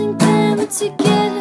and them together.